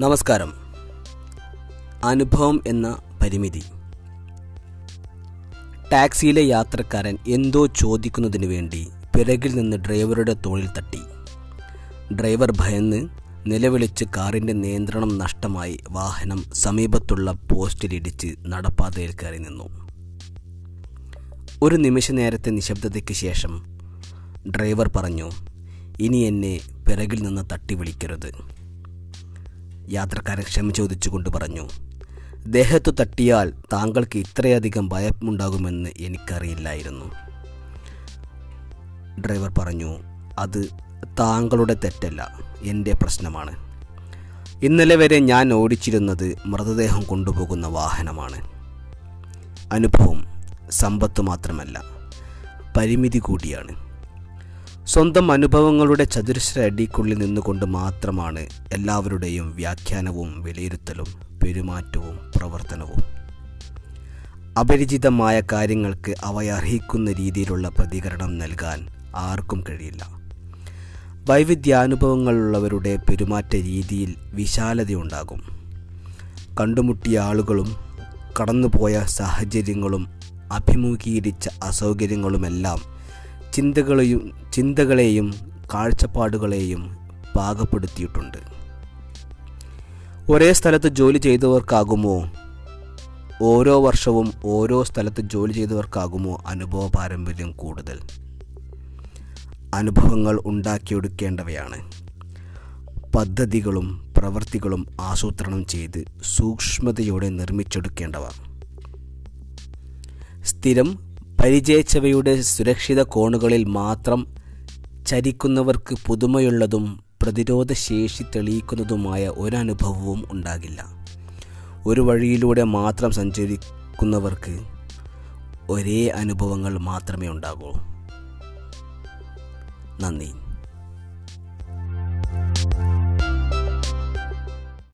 നമസ്കാരം. അനുഭവം എന്ന പരിമിതി. ടാക്സിയിലെ യാത്രക്കാരൻ എന്തോ ചോദിക്കുന്നതിനു വേണ്ടി പിറകിൽ നിന്ന് ഡ്രൈവറുടെ തോളിൽ തട്ടി. ഡ്രൈവർ ഭയന്ന് നിലവിളിച്ച് കാറിന്റെ നിയന്ത്രണം നഷ്ടമായി വാഹനം സമീപത്തുള്ള പോസ്റ്റിലിടിച്ച് നടപ്പാതയിൽ കയറി നിന്നു. ഒരു നിമിഷ നേരത്തെ നിശബ്ദതയ്ക്ക് ശേഷം ഡ്രൈവർ പറഞ്ഞു ഇനി എന്നെ പിറകിൽ നിന്ന് തട്ടി വിളിക്കരുത് യാത്രക്കാരൻ ക്ഷമ ചോദിച്ചുകൊണ്ട് പറഞ്ഞു ദേഹത്തു തട്ടിയാൽ താങ്കൾക്ക് ഇത്രയധികം ഭയമുണ്ടാകുമെന്ന് എനിക്കറിയില്ലായിരുന്നു. ഡ്രൈവർ പറഞ്ഞു അത് താങ്കളുടെ തെറ്റല്ല എന്റെ പ്രശ്നമാണ്. ഇന്നലെ വരെ ഞാൻ ഓടിച്ചിരുന്നത് മൃതദേഹം കൊണ്ടുപോകുന്ന വാഹനമാണ്. അനുഭവം സമ്പത്ത് മാത്രമല്ല പരിമിതി കൂടിയാണ്. സ്വന്തം അനുഭവങ്ങളുടെ ചതുരശ്ര അടിക്കുള്ളിൽ നിന്നുകൊണ്ട് മാത്രമാണ് എല്ലാവരുടെയും വ്യാഖ്യാനവും വിലയിരുത്തലും പെരുമാറ്റവും പ്രവർത്തനവും. അപരിചിതമായ കാര്യങ്ങൾക്ക് അവയർഹിക്കുന്ന രീതിയിലുള്ള പ്രതികരണം നൽകാൻ ആർക്കും കഴിയില്ല. വൈവിധ്യാനുഭവങ്ങളുള്ളവരുടെ പെരുമാറ്റ രീതിയിൽ വിശാലതയുണ്ടാകും. കണ്ടുമുട്ടിയ ആളുകളും കടന്നുപോയ സാഹചര്യങ്ങളും അഭിമുഖീകരിച്ച അസൗകര്യങ്ങളുമെല്ലാം ചിന്തകളെയും ചിന്തകളെയും കാഴ്ചപ്പാടുകളെയും പാകപ്പെടുത്തിയിട്ടുണ്ട്. ഒരേ സ്ഥലത്ത് ജോലി ചെയ്തവർക്കാകുമോ? ഓരോ വർഷവും ഓരോ സ്ഥലത്ത് ജോലി ചെയ്തവർക്കാകുമോ അനുഭവ പാരമ്പര്യം കൂടുതൽ? അനുഭവങ്ങൾ ഉണ്ടാക്കിയെടുക്കേണ്ടവയാണ്. പദ്ധതികളും പ്രവൃത്തികളും ആസൂത്രണം ചെയ്ത് സൂക്ഷ്മതയോടെ നിർമ്മിച്ചെടുക്കേണ്ടവ. സ്ഥിരം പരിചയിച്ചവയുടെ സുരക്ഷിത കോണുകളിൽ മാത്രം ചരിക്കുന്നവർക്ക് പുതുമയുള്ളതും പ്രതിരോധശേഷി തെളിയിക്കുന്നതുമായ ഒരനുഭവവും ഉണ്ടാകില്ല. ഒരു വഴിയിലൂടെ മാത്രം സഞ്ചരിക്കുന്നവർക്ക് ഒരേ അനുഭവങ്ങൾ മാത്രമേ ഉണ്ടാകൂ. നന്ദി.